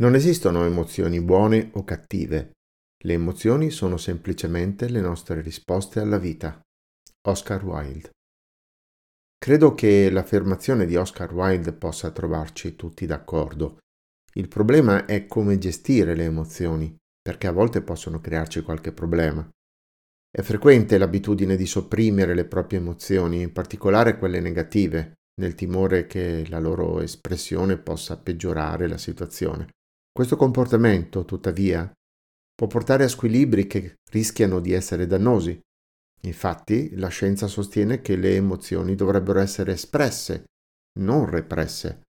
Non esistono emozioni buone o cattive. Le emozioni sono semplicemente le nostre risposte alla vita. Oscar Wilde. Credo che l'affermazione di Oscar Wilde possa trovarci tutti d'accordo. Il problema è come gestire le emozioni, perché a volte possono crearci qualche problema. È frequente l'abitudine di sopprimere le proprie emozioni, in particolare quelle negative, nel timore che la loro espressione possa peggiorare la situazione. Questo comportamento, tuttavia, può portare a squilibri che rischiano di essere dannosi. Infatti, la scienza sostiene che le emozioni dovrebbero essere espresse, non represse.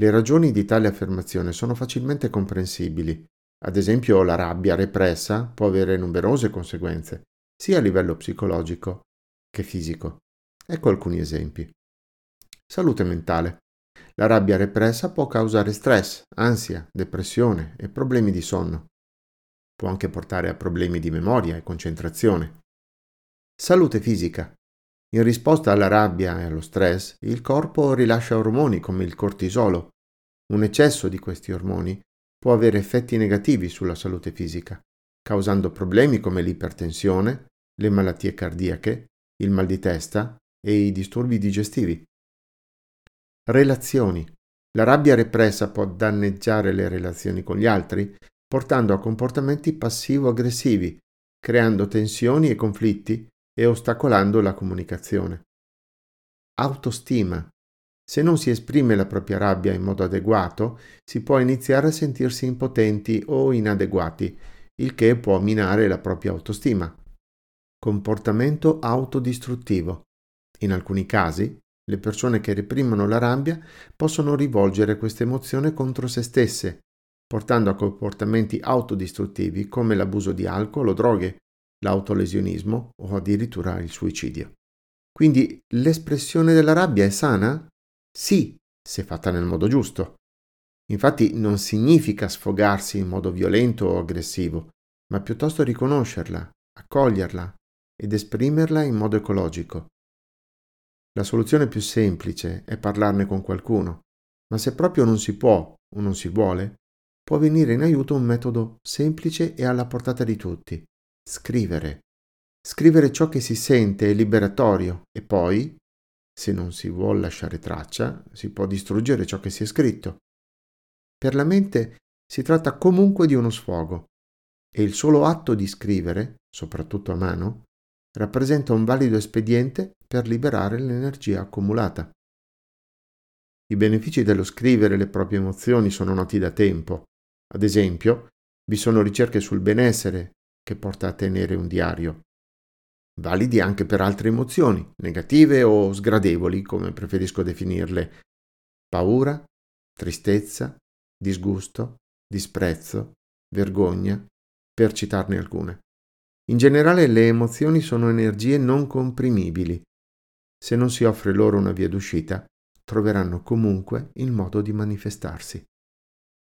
Le ragioni di tale affermazione sono facilmente comprensibili. Ad esempio, la rabbia repressa può avere numerose conseguenze, sia a livello psicologico che fisico. Ecco alcuni esempi. Salute mentale. La rabbia repressa può causare stress, ansia, depressione e problemi di sonno. Può anche portare a problemi di memoria e concentrazione. Salute fisica. In risposta alla rabbia e allo stress, il corpo rilascia ormoni come il cortisolo. Un eccesso di questi ormoni può avere effetti negativi sulla salute fisica, causando problemi come l'ipertensione, le malattie cardiache, il mal di testa e i disturbi digestivi. Relazioni. La rabbia repressa può danneggiare le relazioni con gli altri, portando a comportamenti passivo-aggressivi, creando tensioni e conflitti e ostacolando la comunicazione. Autostima. Se non si esprime la propria rabbia in modo adeguato, si può iniziare a sentirsi impotenti o inadeguati, il che può minare la propria autostima. Comportamento autodistruttivo. In alcuni casi, le persone che reprimono la rabbia possono rivolgere questa emozione contro se stesse, portando a comportamenti autodistruttivi come l'abuso di alcol o droghe, l'autolesionismo o addirittura il suicidio. Quindi l'espressione della rabbia è sana? Sì, se fatta nel modo giusto. Infatti non significa sfogarsi in modo violento o aggressivo, ma piuttosto riconoscerla, accoglierla ed esprimerla in modo ecologico, la soluzione più semplice è parlarne con qualcuno, ma se proprio non si può o non si vuole, può venire in aiuto un metodo semplice e alla portata di tutti. Scrivere. Scrivere ciò che si sente è liberatorio e poi, se non si vuole lasciare traccia, si può distruggere ciò che si è scritto. Per la mente si tratta comunque di uno sfogo e il solo atto di scrivere, soprattutto a mano, rappresenta un valido espediente per liberare l'energia accumulata. I benefici dello scrivere le proprie emozioni sono noti da tempo. Ad esempio, vi sono ricerche sul benessere che porta a tenere un diario. Validi anche per altre emozioni, negative o sgradevoli, come preferisco definirle. Paura, tristezza, disgusto, disprezzo, vergogna, per citarne alcune. In generale le emozioni sono energie non comprimibili. Se non si offre loro una via d'uscita, troveranno comunque il modo di manifestarsi.